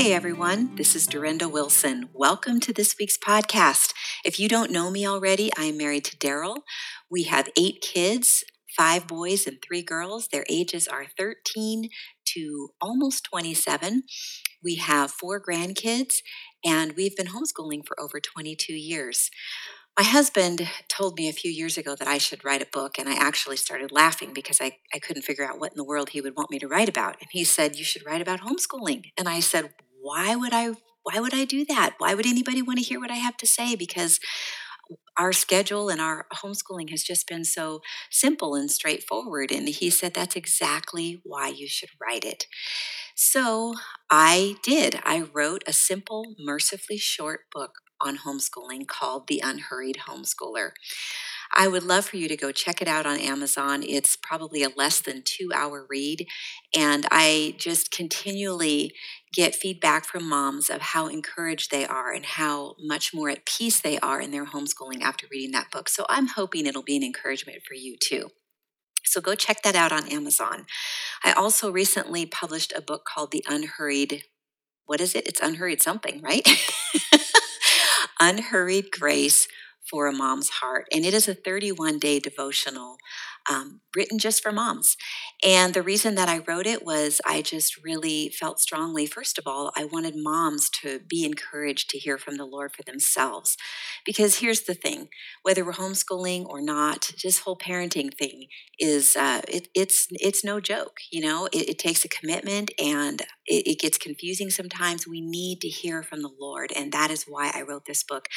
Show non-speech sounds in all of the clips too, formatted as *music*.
Hey everyone, this is Durenda Wilson. Welcome to this week's podcast. If you don't know me already, I am married to Daryl. We have eight kids, five boys and three girls. Their ages are 13 to almost 27. We have four grandkids, and we've been homeschooling for over 22 years. My husband told me a few years ago that I should write a book, and I actually started laughing because I, I couldn't figure out what in the world he would want me to write about. And he said, You should write about homeschooling. And I said, Why would I? Why would I do that? Why would anybody want to hear what I have to say? Because our schedule and our homeschooling has just been so simple and straightforward. And he said, That's exactly why you should write it. So I did. I wrote a simple, mercifully short book on homeschooling called The Unhurried Homeschooler. I would love for you to go check it out on Amazon. It's probably a less than two hour read. And I just continually get feedback from moms of how encouraged they are and how much more at peace they are in their homeschooling after reading that book. So I'm hoping it'll be an encouragement for you too. So go check that out on Amazon. I also recently published a book called The Unhurried. What is it? It's Unhurried something, right? *laughs* Unhurried Grace for a Mom's Heart. And it is a 31 day devotional um, written just for moms. And the reason that I wrote it was I just really felt strongly, first of all, I wanted moms to be encouraged to hear from the Lord for themselves. Because here's the thing whether we're homeschooling or not, this whole parenting thing is uh, it, it's it's no joke. You know, it, it takes a commitment and it, it gets confusing sometimes. We need to hear from the Lord, and that is why I wrote this book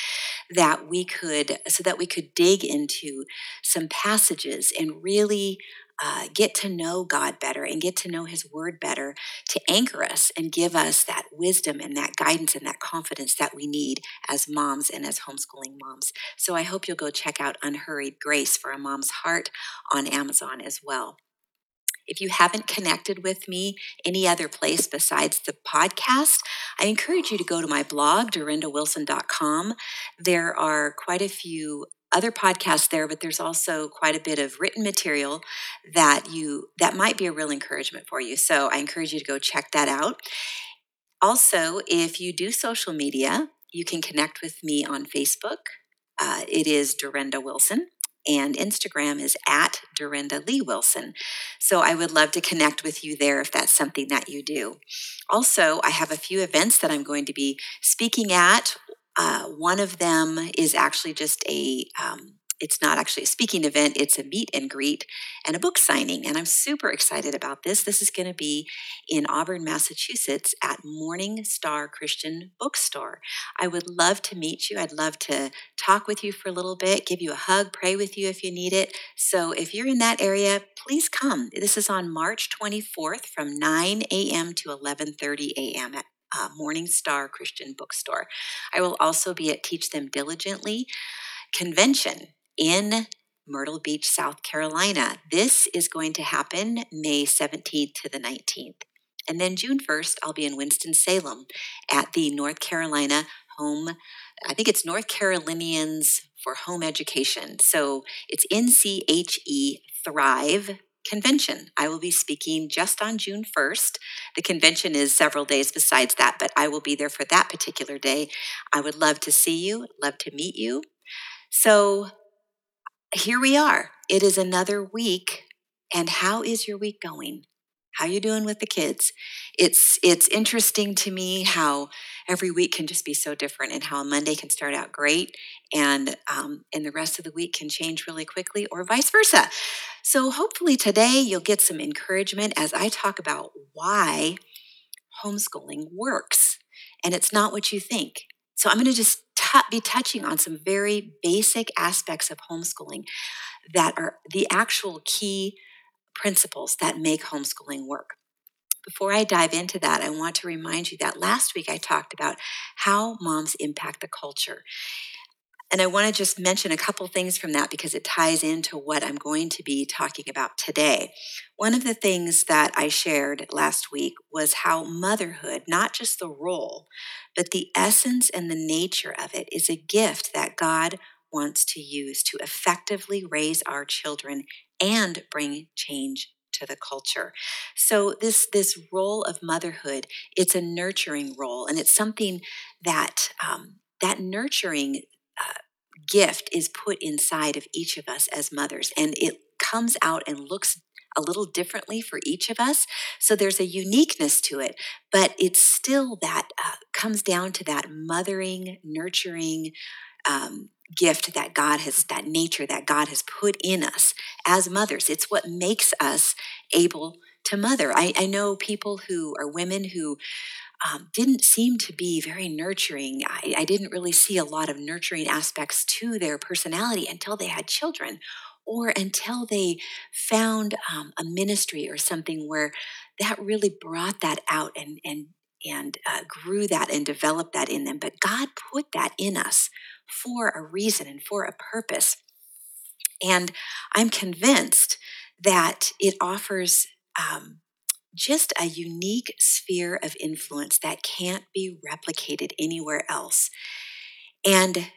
that we could so that we could dig into some passages and really uh, get to know God better and get to know His Word better to anchor us and give us that wisdom and that guidance and that confidence that we need as moms and as homeschooling moms. So I hope you'll go check out Unhurried Grace for a Mom's Heart on Amazon as well. If you haven't connected with me any other place besides the podcast, I encourage you to go to my blog, durendawilson.com. There are quite a few other podcasts there, but there's also quite a bit of written material that you that might be a real encouragement for you. So I encourage you to go check that out. Also, if you do social media, you can connect with me on Facebook. Uh, it is Durenda Wilson and Instagram is at Durenda Lee Wilson. So I would love to connect with you there if that's something that you do. Also, I have a few events that I'm going to be speaking at. Uh, one of them is actually just a um, it's not actually a speaking event, it's a meet and greet and a book signing. And I'm super excited about this. This is going to be in Auburn, Massachusetts at Morning Star Christian Bookstore. I would love to meet you. I'd love to talk with you for a little bit, give you a hug, pray with you if you need it. So if you're in that area, please come. This is on March 24th from 9 a.m. to 11:30 a.m. at uh, Morning Star Christian Bookstore. I will also be at Teach Them Diligently convention in Myrtle Beach, South Carolina. This is going to happen May 17th to the 19th. And then June 1st, I'll be in Winston-Salem at the North Carolina Home, I think it's North Carolinians for Home Education. So it's NCHE Thrive convention. I will be speaking just on June 1st. The convention is several days besides that, but I will be there for that particular day. I would love to see you, love to meet you. So here we are. It is another week. And how is your week going? How you doing with the kids? It's it's interesting to me how every week can just be so different, and how a Monday can start out great, and um, and the rest of the week can change really quickly, or vice versa. So hopefully today you'll get some encouragement as I talk about why homeschooling works, and it's not what you think. So I'm going to just t- be touching on some very basic aspects of homeschooling that are the actual key principles that make homeschooling work. Before I dive into that, I want to remind you that last week I talked about how moms impact the culture. And I want to just mention a couple things from that because it ties into what I'm going to be talking about today. One of the things that I shared last week was how motherhood, not just the role, but the essence and the nature of it, is a gift that God wants to use to effectively raise our children and bring change to the culture. So this this role of motherhood, it's a nurturing role, and it's something that um, that nurturing uh, gift is put inside of each of us as mothers, and it comes out and looks a little differently for each of us. So there's a uniqueness to it, but it's still that uh, comes down to that mothering, nurturing. Um, gift that God has, that nature that God has put in us as mothers. It's what makes us able to mother. I, I know people who are women who um, didn't seem to be very nurturing. I, I didn't really see a lot of nurturing aspects to their personality until they had children or until they found um, a ministry or something where that really brought that out and and and uh, grew that and developed that in them. But God put that in us for a reason and for a purpose. And I'm convinced that it offers um, just a unique sphere of influence that can't be replicated anywhere else. And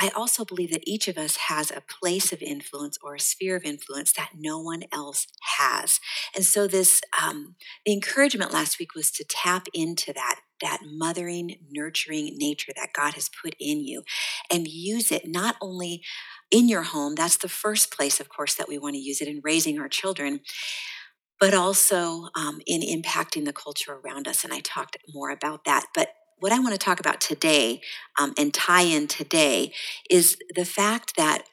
I also believe that each of us has a place of influence or a sphere of influence that no one else has. And so this um, the encouragement last week was to tap into that that mothering, nurturing nature that God has put in you and use it not only in your home, that's the first place, of course, that we want to use it in raising our children, but also um, in impacting the culture around us. And I talked more about that. But what I want to talk about today um, and tie in today is the fact that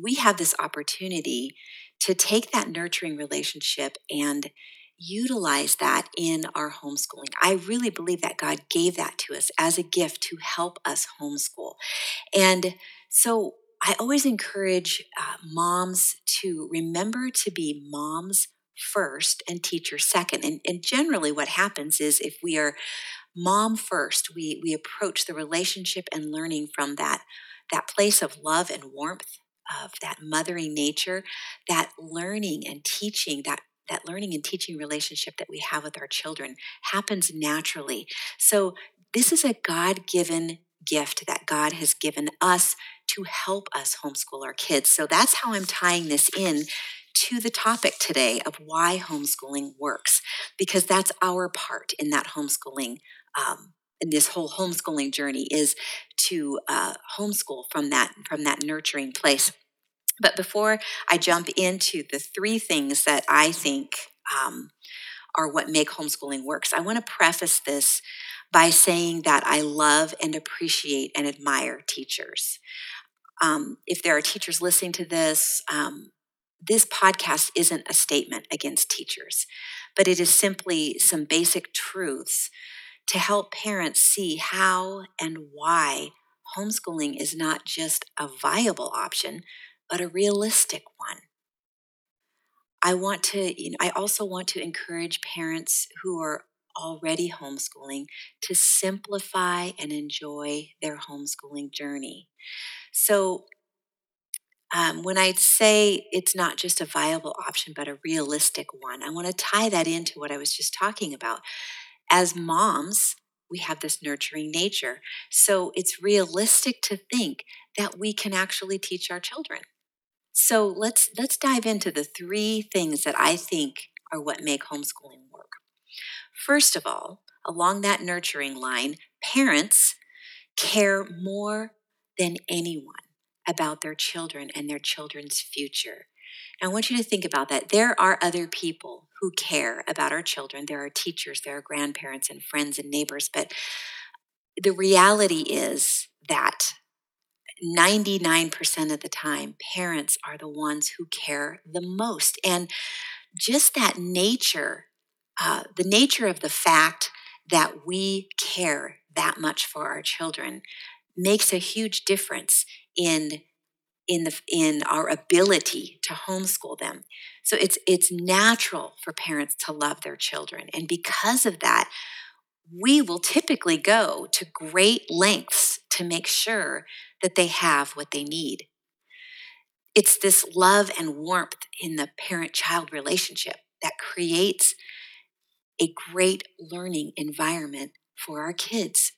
we have this opportunity to take that nurturing relationship and utilize that in our homeschooling. I really believe that God gave that to us as a gift to help us homeschool. And so I always encourage uh, moms to remember to be moms first and teacher second. And, and generally, what happens is if we are mom first we we approach the relationship and learning from that that place of love and warmth of that mothering nature that learning and teaching that that learning and teaching relationship that we have with our children happens naturally so this is a god-given gift that god has given us to help us homeschool our kids so that's how i'm tying this in to the topic today of why homeschooling works because that's our part in that homeschooling um, in this whole homeschooling journey is to uh, homeschool from that from that nurturing place. But before I jump into the three things that I think um, are what make homeschooling works, I want to preface this by saying that I love and appreciate and admire teachers. Um, if there are teachers listening to this, um, this podcast isn't a statement against teachers, but it is simply some basic truths to help parents see how and why homeschooling is not just a viable option, but a realistic one. I want to, you know, I also want to encourage parents who are already homeschooling to simplify and enjoy their homeschooling journey. So, um, when I say it's not just a viable option, but a realistic one, I want to tie that into what I was just talking about as moms, we have this nurturing nature. So it's realistic to think that we can actually teach our children. So let's let's dive into the three things that I think are what make homeschooling work. First of all, along that nurturing line, parents care more than anyone about their children and their children's future. I want you to think about that. There are other people who care about our children. There are teachers, there are grandparents, and friends and neighbors. But the reality is that 99% of the time, parents are the ones who care the most. And just that nature, uh, the nature of the fact that we care that much for our children makes a huge difference in in the in our ability to homeschool them. So it's it's natural for parents to love their children. And because of that we will typically go to great lengths to make sure that they have what they need. It's this love and warmth in the parent child relationship that creates a great learning environment for our kids.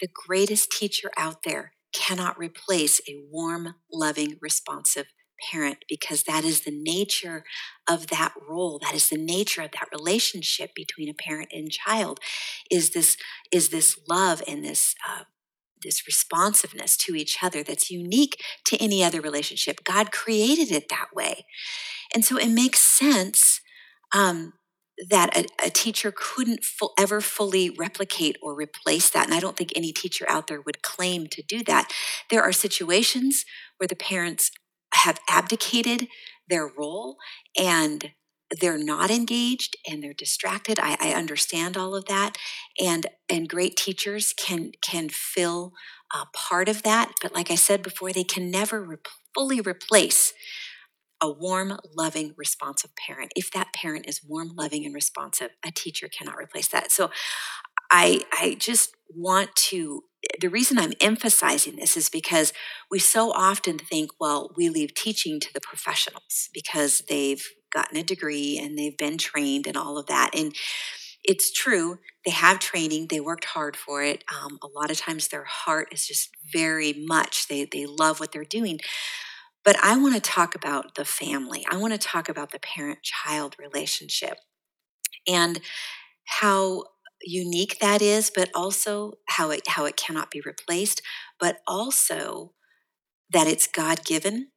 The greatest teacher out there cannot replace a warm, loving, responsive parent because that is the nature of that role that is the nature of that relationship between a parent and child is this is this love and this uh, this responsiveness to each other that's unique to any other relationship. God created it that way. And so it makes sense um, that a, a, teacher couldn't ever fully replicate or replace that. And I don't think any teacher out there would claim to do that. There are situations where the parents have abdicated their role and they're not engaged and they're distracted. I, I understand all of that, and and great teachers can can fill uh, part of that. But like I said before, they can never re- fully replace a warm, loving, responsive parent. If that parent is warm, loving, and responsive, a teacher cannot replace that. So I, I just want to, the reason I'm emphasizing this is because we so often think, well, we leave teaching to the professionals because they've gotten a degree and they've been trained and all of that. And it's true, they have training, they worked hard for it. Um, a lot of times their heart is just very much, they, they love what they're doing. But I want to talk about the family. I want to talk about the parent child relationship and how unique that is, but also how it how it cannot be replaced, but also that it's God given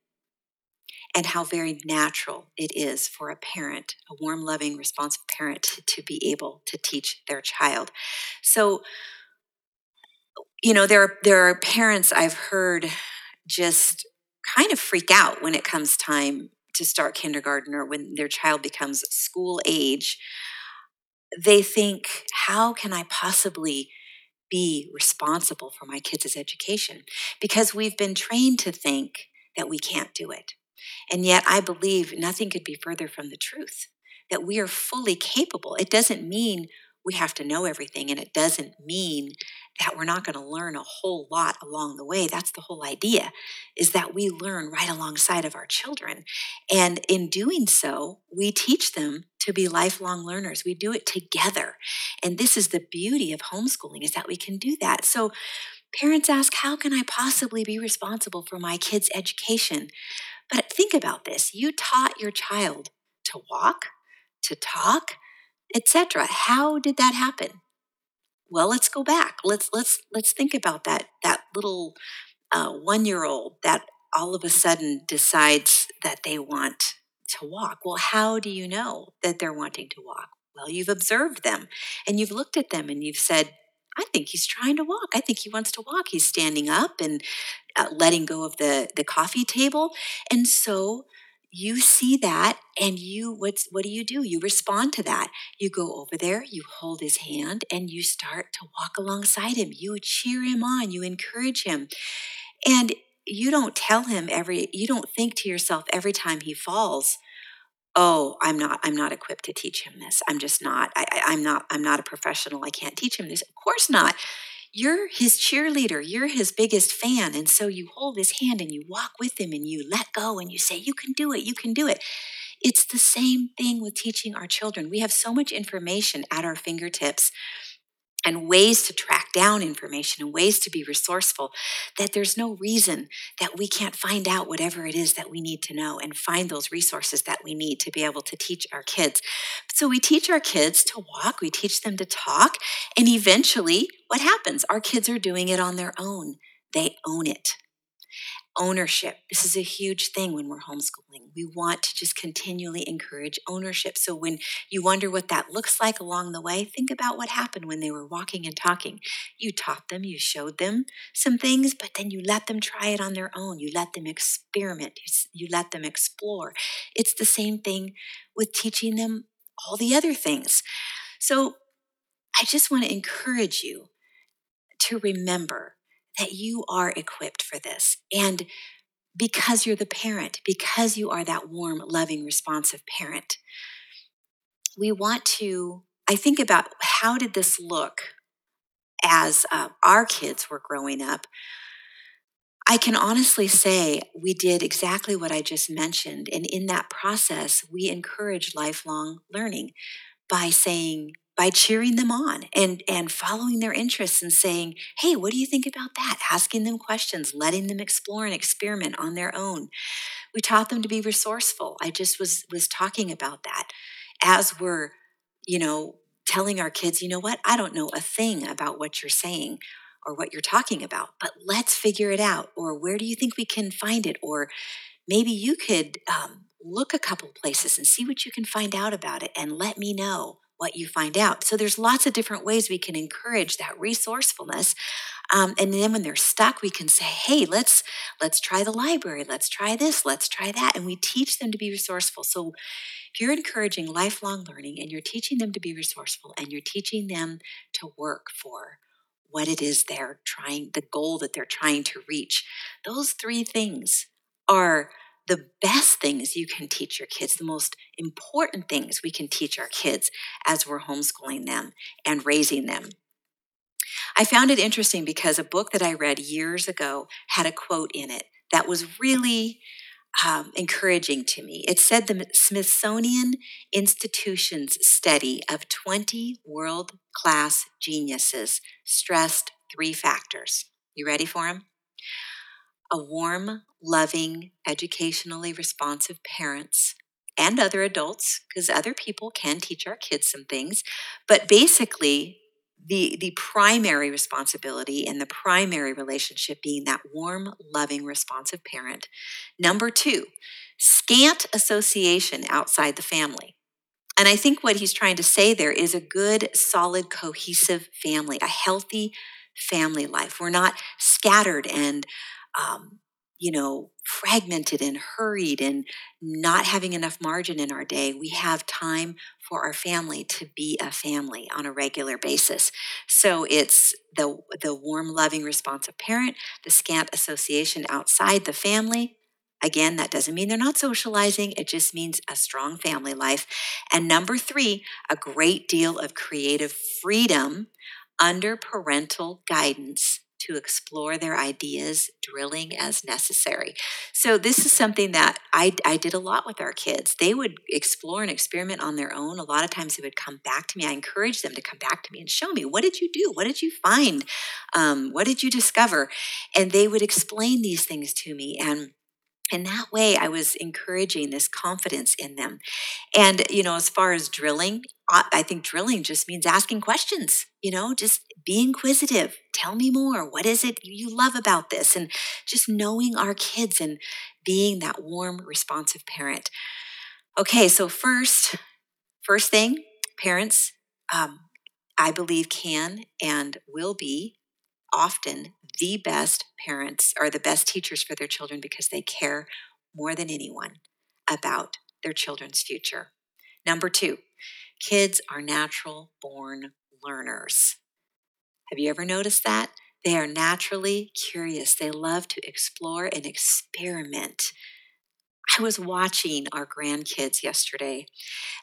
and how very natural it is for a parent, a warm, loving, responsive parent, to, to be able to teach their child. So, you know, there are, there are parents I've heard just kind of freak out when it comes time to start kindergarten or when their child becomes school age. They think, how can I possibly be responsible for my kids' education? Because we've been trained to think that we can't do it. And yet, I believe nothing could be further from the truth that we are fully capable. It doesn't mean we have to know everything, and it doesn't mean that we're not going to learn a whole lot along the way. That's the whole idea, is that we learn right alongside of our children. And in doing so, we teach them to be lifelong learners. We do it together. And this is the beauty of homeschooling is that we can do that. So parents ask, how can I possibly be responsible for my kids' education? But think about this. You taught your child to walk, to talk, etc. How did that happen? Well, let's go back. Let's let's let's think about that that little uh, one year old that all of a sudden decides that they want to walk. Well, how do you know that they're wanting to walk? Well, you've observed them and you've looked at them and you've said, I think he's trying to walk. I think he wants to walk. He's standing up and uh, letting go of the, the coffee table. And so you see that and you what's what do you do? You respond to that. You go over there you hold his hand and you start to walk alongside him. You cheer him on you encourage him. And you don't tell him every you don't think to yourself every time he falls oh i'm not i'm not equipped to teach him this. I'm just not I, i'm not i'm not a professional. I can't teach him this. Of course not you're his cheerleader, you're his biggest fan. And so you hold his hand and you walk with him and you let go and you say, You can do it, you can do it. It's the same thing with teaching our children. We have so much information at our fingertips and ways to track down information and ways to be resourceful that there's no reason that we can't find out whatever it is that we need to know and find those resources that we need to be able to teach our kids. So we teach our kids to walk, we teach them to talk, and eventually what happens? Our kids are doing it on their own. They own it ownership. This is a huge thing when we're homeschooling. We want to just continually encourage ownership. So when you wonder what that looks like along the way, think about what happened when they were walking and talking. You taught them, you showed them some things, but then you let them try it on their own. You let them experiment, you let them explore. It's the same thing with teaching them all the other things. So I just want to encourage you to remember that you are equipped for this. And because you're the parent, because you are that warm, loving, responsive parent, we want to, I think about how did this look as uh, our kids were growing up. I can honestly say we did exactly what I just mentioned. And in that process, we encourage lifelong learning by saying, by cheering them on and and following their interests and saying hey what do you think about that asking them questions letting them explore and experiment on their own We taught them to be resourceful. I just was was talking about that as we're, you know, telling our kids, you know what? I don't know a thing about what you're saying or what you're talking about, but let's figure it out. Or where do you think we can find it? Or maybe you could um, look a couple places and see what you can find out about it and let me know what you find out. So there's lots of different ways we can encourage that resourcefulness. Um, and then when they're stuck, we can say, "Hey, let's let's try the library. Let's try this. Let's try that." And we teach them to be resourceful. So if you're encouraging lifelong learning and you're teaching them to be resourceful and you're teaching them to work for what it is they're trying, the goal that they're trying to reach, those three things are the best things you can teach your kids, the most important things we can teach our kids as we're homeschooling them and raising them. I found it interesting because a book that I read years ago had a quote in it that was really um, encouraging to me. It said the Smithsonian Institution's study of 20 world class geniuses stressed three factors. You ready for them? A warm, loving, educationally responsive parents and other adults, because other people can teach our kids some things, but basically the the primary responsibility and the primary relationship being that warm loving responsive parent. Number 2 scant association outside the family. And i think what he's trying to say there is a good solid cohesive family a healthy family life. We're not scattered and um, you know, fragmented and hurried and not having enough margin in our day, we have time for our family to be a family on a regular basis. So it's the the warm, loving, responsive parent, the scant association outside the family. Again, that doesn't mean they're not socializing. It just means a strong family life. And number three, a great deal of creative freedom under parental guidance to explore their ideas, drilling as necessary. So, this is something that I, I did a lot with our kids. They would explore and experiment on their own. A lot of times they would come back to me. I encouraged them to come back to me and show me what did you do? What did you find? Um, what did you discover? And they would explain these things to me. And in that way, I was encouraging this confidence in them. And, you know, as far as drilling, I think drilling just means asking questions, you know, just be inquisitive. Tell me more. What is it you love about this? And just knowing our kids and being that warm, responsive parent. Okay, so first, first thing, parents, um, I believe can and will be often the best parents are the best teachers for their children because they care more than anyone about their children's future. Number two, kids are natural born learners. Have you ever noticed that? They are naturally curious. They love to explore and experiment. I was watching our grandkids yesterday.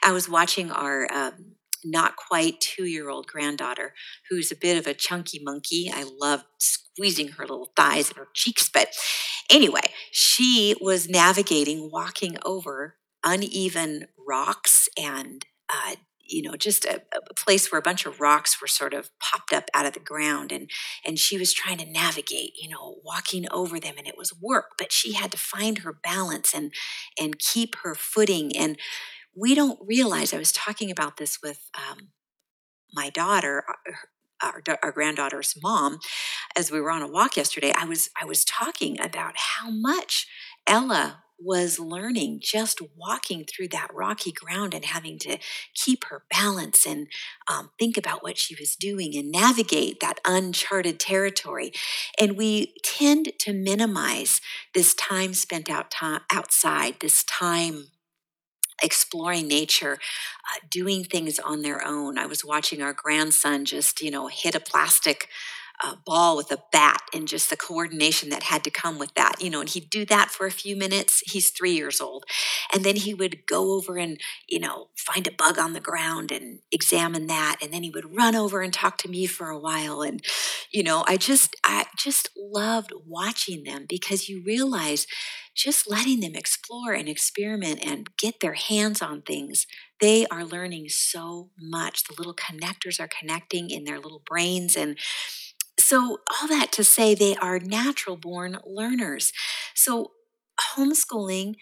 I was watching our um, not quite two year old granddaughter who's a bit of a chunky monkey. I love squeezing her little thighs and her cheeks. But anyway, she was navigating, walking over uneven rocks and uh, you know just a, a, place where a bunch of rocks were sort of popped up out of the ground and and she was trying to navigate you know walking over them and it was work but she had to find her balance and and keep her footing and we don't realize i was talking about this with um, my daughter uh, our, our, granddaughter's mom as we were on a walk yesterday i was i was talking about how much ella was learning just walking through that rocky ground and having to keep her balance and um, think about what she was doing and navigate that uncharted territory. And we tend to minimize this time spent out to- outside, this time exploring nature, uh, doing things on their own. I was watching our grandson just, you know, hit a plastic a ball with a bat and just the coordination that had to come with that, you know, and he'd do that for a few minutes. He's three years old. And then he would go over and, you know, find a bug on the ground and examine that. And then he would run over and talk to me for a while. And, you know, I just, I just loved watching them because you realize just letting them explore and experiment and get their hands on things, they are learning so much. The little connectors are connecting in their little brains and so, all that to say, they are natural born learners. So, homeschooling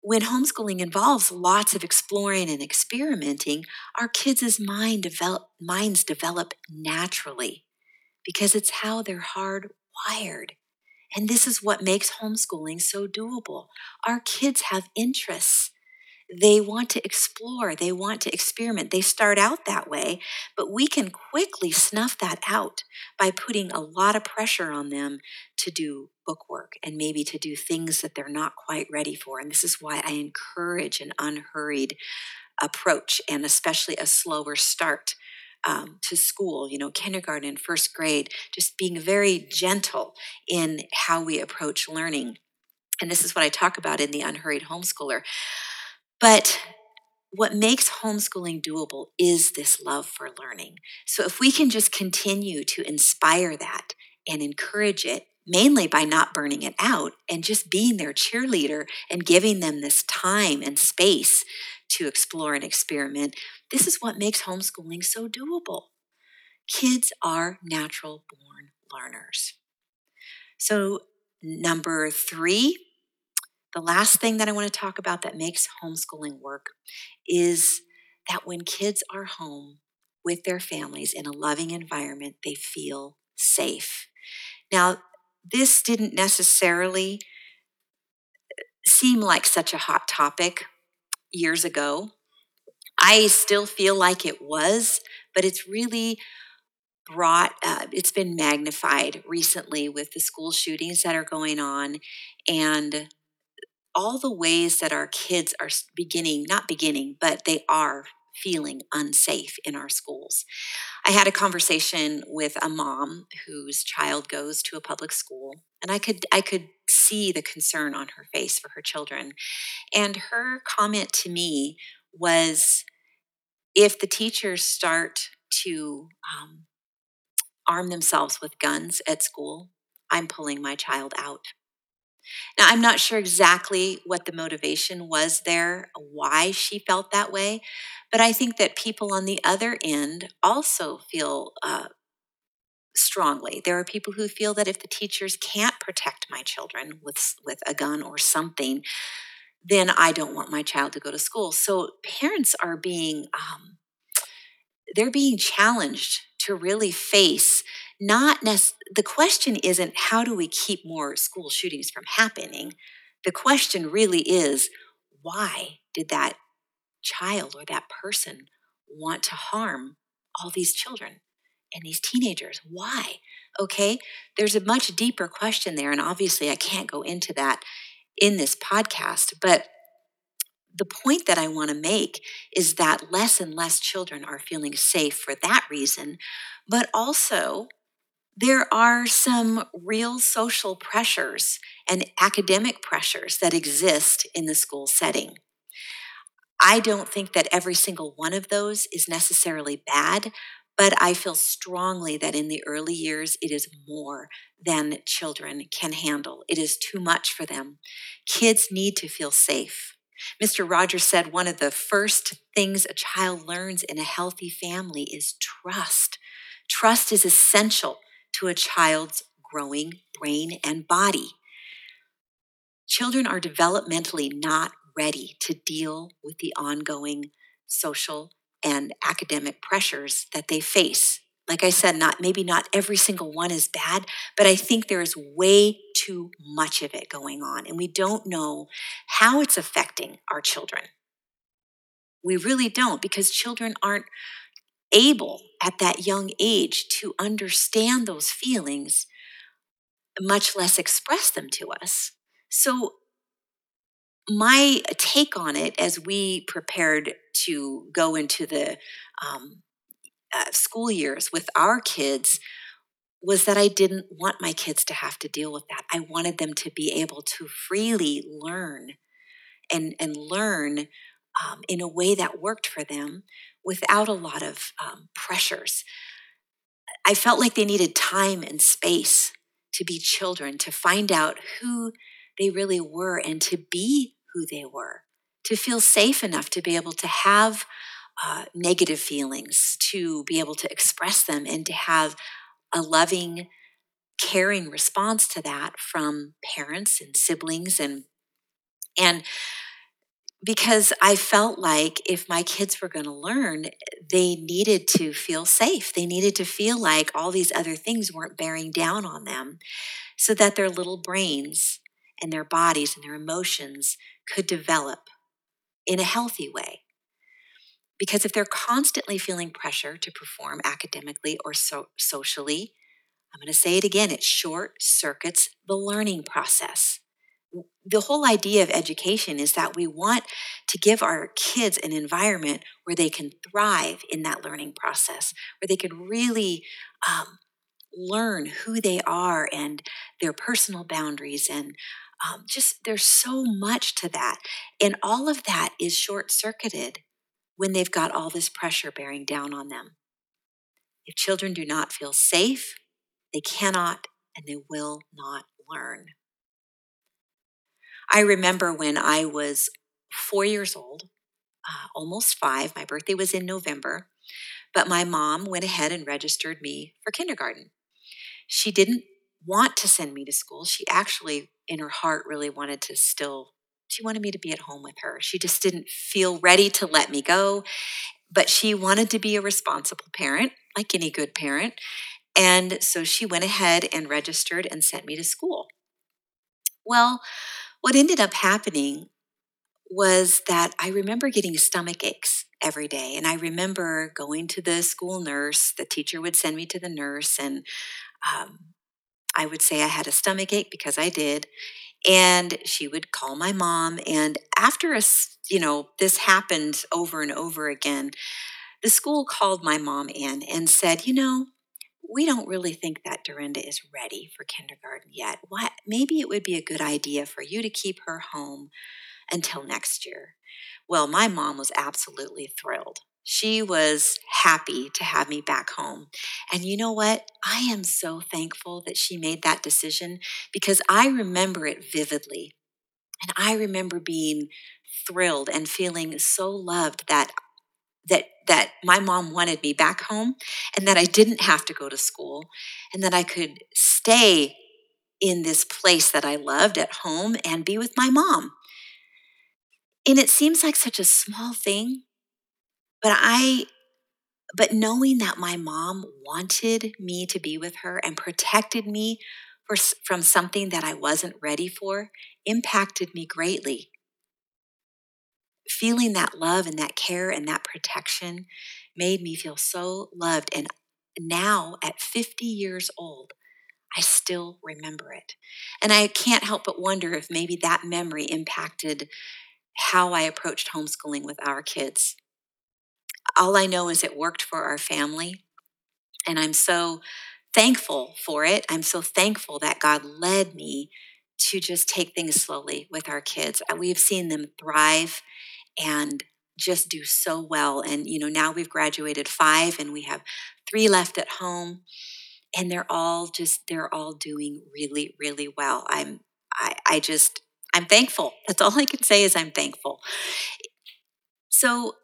when homeschooling involves lots of exploring and experimenting, our kids' mind develop, minds develop naturally because it's how they're hardwired. And this is what makes homeschooling so doable. Our kids have interests. They want to explore, they want to experiment. They start out that way, but we can quickly snuff that out by putting a lot of pressure on them to do bookwork and maybe to do things that they're not quite ready for. And this is why I encourage an unhurried approach and especially a slower start um, to school, you know, kindergarten, first grade, just being very gentle in how we approach learning. And this is what I talk about in the Unhurried Homeschooler. But what makes homeschooling doable is this love for learning. So if we can just continue to inspire that and encourage it, mainly by not burning it out and just being their cheerleader and giving them this time and space to explore and experiment, this is what makes homeschooling so doable. Kids are natural born learners. So, number three, the last thing that I want to talk about that makes homeschooling work is that when kids are home with their families in a loving environment, they feel safe. Now, this didn't necessarily seem like such a hot topic years ago. I still feel like it was, but it's really brought uh, it's been magnified recently with the school shootings that are going on and all the ways that our kids are beginning not beginning but they are feeling unsafe in our schools i had a conversation with a mom whose child goes to a public school and i could i could see the concern on her face for her children and her comment to me was if the teachers start to um, arm themselves with guns at school, I'm pulling my child out. Now, I'm not sure exactly what the motivation was there, why she felt that way, but I think that people on the other end also feel uh, strongly. There are people who feel that if the teachers can't protect my children with, with a gun or something, then I don't want my child to go to school. So parents are being um, they're being challenged to really face not nec- the question isn't how do we keep more school shootings from happening? The question really is why did that child or that person want to harm all these children and these teenagers? Why? Okay there's a much deeper question there and obviously i can't go into that in this podcast but the point that I want to make is that less and less children are feeling safe for that reason, but also there are some real social pressures and academic pressures that exist in the school setting. I don't think that every single one of those is necessarily bad, but I feel strongly that in the early years, it is more than children can handle. It is too much for them. Kids need to feel safe. Mr. Rogers said one of the first things a child learns in a healthy family is trust. Trust is essential to a child's growing brain and body. Children are developmentally not ready to deal with the ongoing social and academic pressures that they face like I said, not maybe not every single one is bad, but I think there is way too much of it going on, and we don't know how it's affecting our children. We really don't because children aren't able at that young age to understand those feelings, much less express them to us. So, my take on it as we prepared to go into the um, uh, school years with our kids was that I didn't want my kids to have to deal with that. I wanted them to be able to freely learn and, and learn um, in a way that worked for them without a lot of um, pressures. I felt like they needed time and space to be children, to find out who they really were and to be who they were, to feel safe enough to be able to have uh, negative feelings, to be able to express them and to have a loving caring response to that from parents and siblings and and because I felt like if my kids were going to learn, they needed to feel safe. They needed to feel like all these other things weren't bearing down on them so that their little brains and their bodies and their emotions could develop in a healthy way. Because if they're constantly feeling pressure to perform academically or so- socially, I'm going to say it again, it short circuits the learning process the whole idea of education is that we want to give our kids an environment where they can thrive in that learning process, where they can really um, learn who they are and their personal boundaries. And um, just there's so much to that. And all of that is short circuited when they've got all this pressure bearing down on them. If children do not feel safe, they cannot and they will not learn. I remember when I was four years old, uh, almost five, my birthday was in November, but my mom went ahead and registered me for kindergarten. She didn't want to send me to school. She actually, in her heart, really wanted to still, she wanted me to be at home with her. She just didn't feel ready to let me go, but she wanted to be a responsible parent, like any good parent. And so she went ahead and registered and sent me to school. Well, what ended up happening was that I remember getting stomach aches every day. And I remember going to the school nurse, the teacher would send me to the nurse, and um, I would say I had a stomach ache because I did. And she would call my mom. And after a, you know, this happened over and over again, the school called my mom in and said, you know, we don't really think that Durenda is ready for kindergarten yet. What maybe it would be a good idea for you to keep her home until next year. Well, my mom was absolutely thrilled. She was happy to have me back home. And you know what? I am so thankful that she made that decision because I remember it vividly. And I remember being thrilled and feeling so loved that that that my mom wanted me back home and that I didn't have to go to school and that I could stay in this place that I loved at home and be with my mom. And it seems like such a small thing, but I but knowing that my mom wanted me to be with her and protected me for, from something that I wasn't ready for impacted me greatly feeling that love and that care and that protection made me feel so loved. And now at 50 years old, I still remember it. And I can't help but wonder if maybe that memory impacted how I approached homeschooling with our kids. All I know is it worked for our family. And I'm so thankful for it. I'm so thankful that God led me to just take things slowly with our kids. Uh, we've seen them thrive and just do so well. And, you know, now we've graduated five and we have three left at home. And they're all just, they're all doing really, really well. I'm, I, I just, I'm thankful. That's all I can say is I'm thankful. So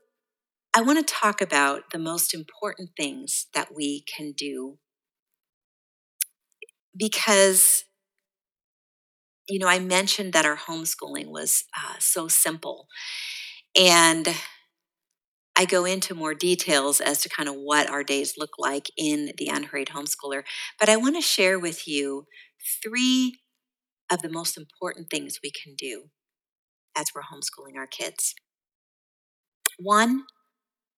I want to talk about the most important things that we can do because you know, I mentioned that our homeschooling was uh, so simple. And I go into more details as to kind of what our days look like in the Unhurried Homeschooler. But I want to share with you three of the most important things we can do as we're homeschooling our kids. One,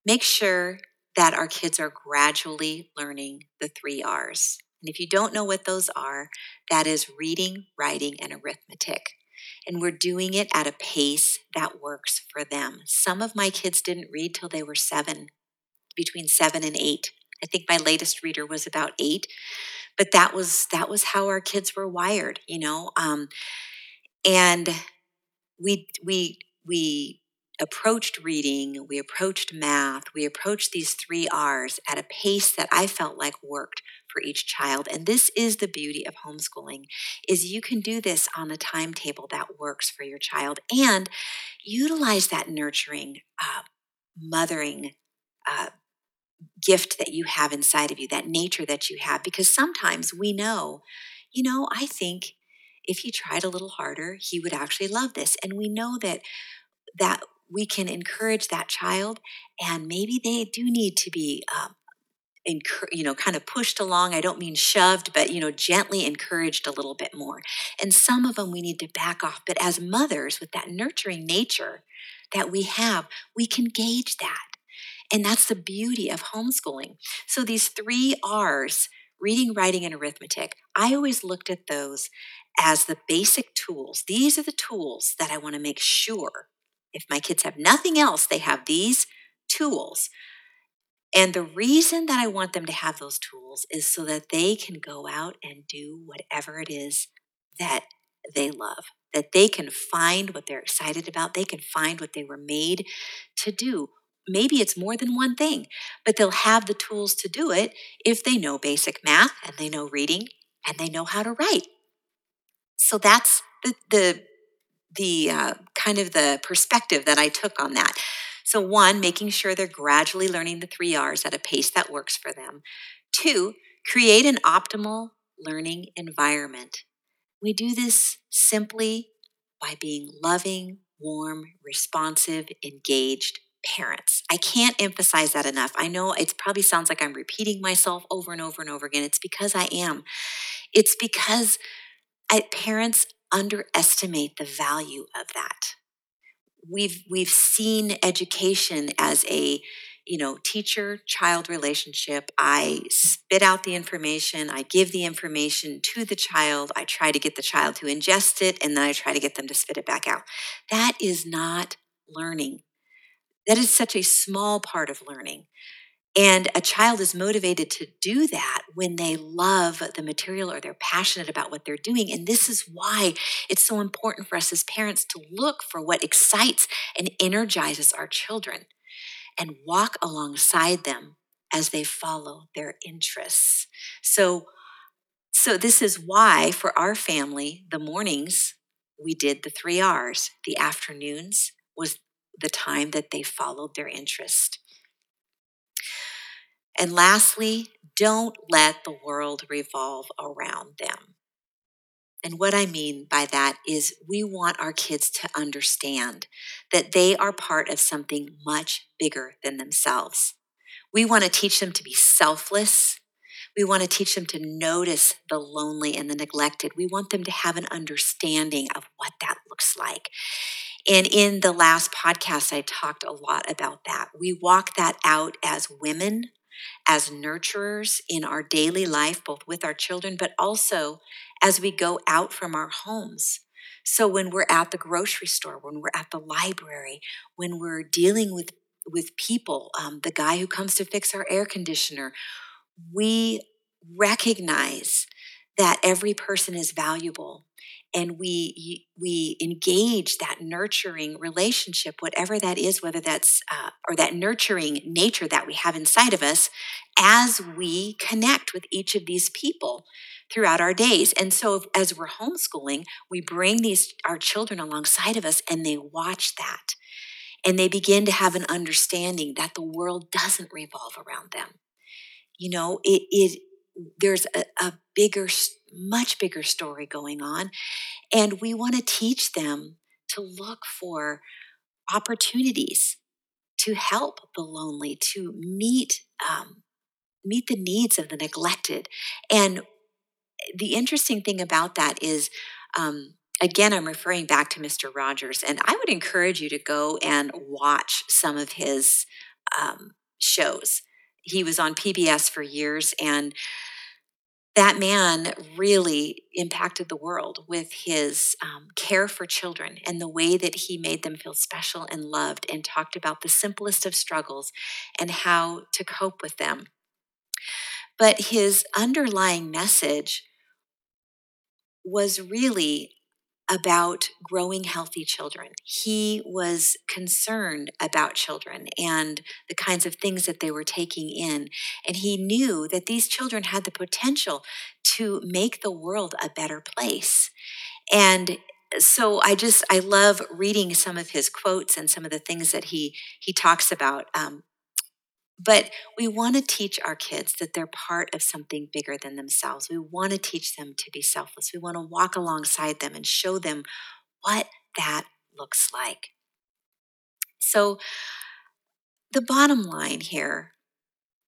make sure that our kids are gradually learning the three R's. And if you don't know what those are, that is reading, writing, and arithmetic and we're doing it at a pace that works for them. Some of my kids didn't read till they were seven, between seven and eight. I think my latest reader was about eight, but that was that was how our kids were wired, you know. Um, and we we we approached reading, we approached math, we approached these three R's at a pace that I felt like worked for each child. And this is the beauty of homeschooling is you can do this on a timetable that works for your child and utilize that nurturing, uh, mothering, uh, gift that you have inside of you, that nature that you have, because sometimes we know, you know, I think if he tried a little harder, he would actually love this. And we know that that we can encourage that child and maybe they do need to be um, you know kind of pushed along i don't mean shoved but you know gently encouraged a little bit more. And some of them we need to back off but as mothers with that nurturing nature that we have we can gauge that. And that's the beauty of homeschooling. So these three r's reading writing and arithmetic i always looked at those as the basic tools. These are the tools that i want to make sure if my kids have nothing else they have these tools and the reason that I want them to have those tools is so that they can go out and do whatever it is that they love, that they can find what they're excited about, they can find what they were made to do. Maybe it's more than one thing, but they'll have the tools to do it if they know basic math and they know reading and they know how to write. So that's the the the uh, kind of the perspective that I took on that. So, one, making sure they're gradually learning the three R's at a pace that works for them. Two, create an optimal learning environment. We do this simply by being loving, warm, responsive, engaged parents. I can't emphasize that enough. I know it probably sounds like I'm repeating myself over and over and over again. It's because I am. It's because I, parents underestimate the value of that. We've we've seen education as a you know teacher child relationship. I spit out the information i give the information to the child i try to get the child to ingest it and then i try to get them to spit it back out. That is not learning. That is such a small part of learning and a child is motivated to do that when they love the material or they're passionate about what they're doing. And this is why it's so important for us as parents to look for what excites and energizes our children and walk alongside them as they follow their interests. So, so this is why for our family, the mornings we did the three R's. The afternoons was the time that they followed their interest. And lastly, don't let the world revolve around them. And what I mean by that is we want our kids to understand that they are part of something much bigger than themselves. We want to teach them to be selfless. We want to teach them to notice the lonely and the neglected. We want them to have an understanding of what that looks like. And in the last podcast, I talked a lot about that. We walk that out as women as nurturers in our daily life, both with our children, but also as we go out from our homes. So when we're at the grocery store, when we're at the library, when we're dealing with with people, um, the guy who comes to fix our air conditioner, we recognize that every person is valuable and we we engage that nurturing relationship whatever that is whether that's uh, or that nurturing nature that we have inside of us as we connect with each of these people throughout our days. And so as we're homeschooling we bring these our children alongside of us and they watch that and they begin to have an understanding that the world doesn't revolve around them. You know it, it there's a, a bigger much bigger story going on. And we want to teach them to look for opportunities to help the lonely, to meet um, meet the needs of the neglected. And the interesting thing about that is, um, again, I'm referring back to Mr. Rogers, and I would encourage you to go and watch some of his um, shows. He was on PBS for years, and that man really impacted the world with his um, care for children and the way that he made them feel special and loved and talked about the simplest of struggles and how to cope with them. But his underlying message was really about growing healthy children. He was concerned about children and the kinds of things that they were taking in. And he knew that these children had the potential to make the world a better place. And so I just I love reading some of his quotes and some of the things that he he talks about. Um, But we want to teach our kids that they're part of something bigger than themselves. We want to teach them to be selfless. We want to walk alongside them and show them what that looks like. So, the bottom line here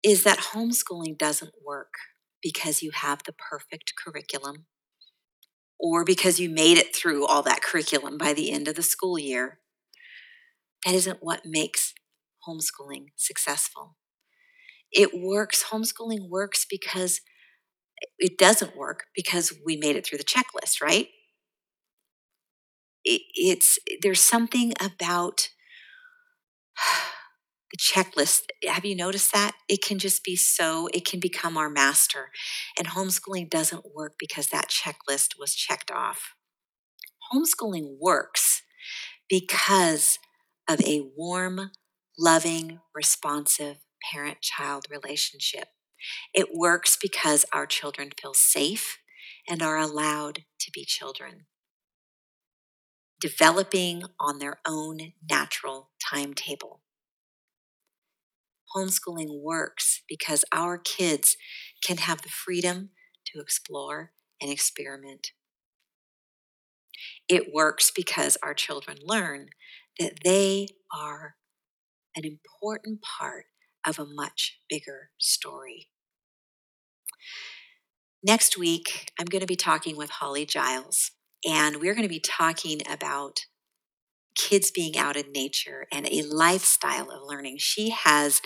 is that homeschooling doesn't work because you have the perfect curriculum or because you made it through all that curriculum by the end of the school year. That isn't what makes homeschooling successful. It works, homeschooling works because it doesn't work because we made it through the checklist, right? It, it's there's something about *sighs* the checklist. Have you noticed that? It can just be so, it can become our master. And homeschooling doesn't work because that checklist was checked off. Homeschooling works because of a warm, loving, responsive parent child relationship. It works because our children feel safe and are allowed to be children, developing on their own natural timetable. Homeschooling works because our kids can have the freedom to explore and experiment. It works because our children learn that they are an important part of a much bigger story. Next week, I'm going to be talking with Holly Giles, and we're going to be talking about kids being out in nature and a lifestyle of learning. She has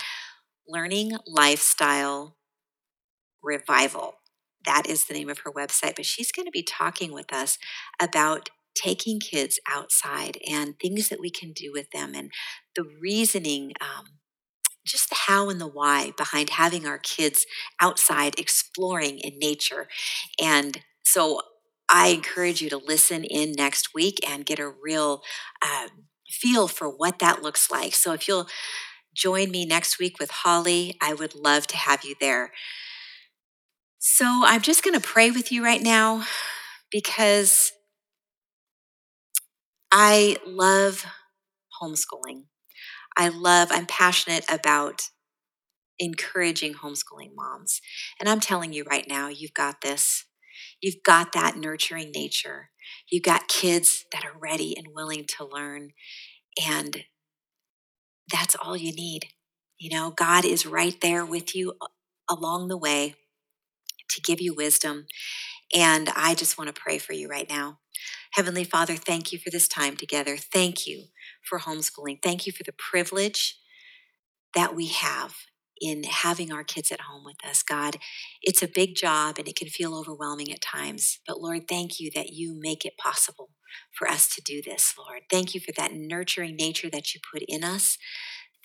Learning Lifestyle Revival. That is the name of her website, but she's going to be talking with us about taking kids outside and things that we can do with them and the reasoning, um, just the how and the why behind having our kids outside exploring in nature. And so I encourage you to listen in next week and get a real um, feel for what that looks like. So if you'll join me next week with Holly, I would love to have you there. So I'm just going to pray with you right now because I love homeschooling. I love, I'm passionate about encouraging homeschooling moms. And I'm telling you right now, you've got this. You've got that nurturing nature. You've got kids that are ready and willing to learn. And that's all you need. You know, God is right there with you along the way to give you wisdom. And I just want to pray for you right now. Heavenly Father, thank you for this time together. Thank you for homeschooling. Thank you for the privilege that we have in having our kids at home with us. God, it's a big job and it can feel overwhelming at times. But Lord, thank you that you make it possible for us to do this, Lord. Thank you for that nurturing nature that you put in us.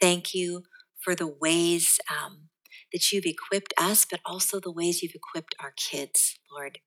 Thank you for the ways um, that you've equipped us, but also the ways you've equipped our kids, Lord.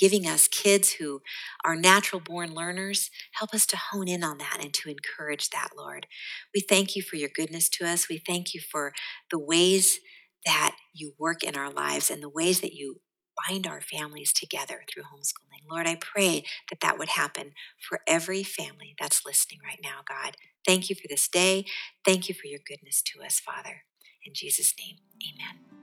Giving us kids who are natural born learners, help us to hone in on that and to encourage that, Lord. We thank you for your goodness to us. We thank you for the ways that you work in our lives and the ways that you bind our families together through homeschooling. Lord, I pray that that would happen for every family that's listening right now, God. Thank you for this day. Thank you for your goodness to us, Father. In Jesus' name, amen.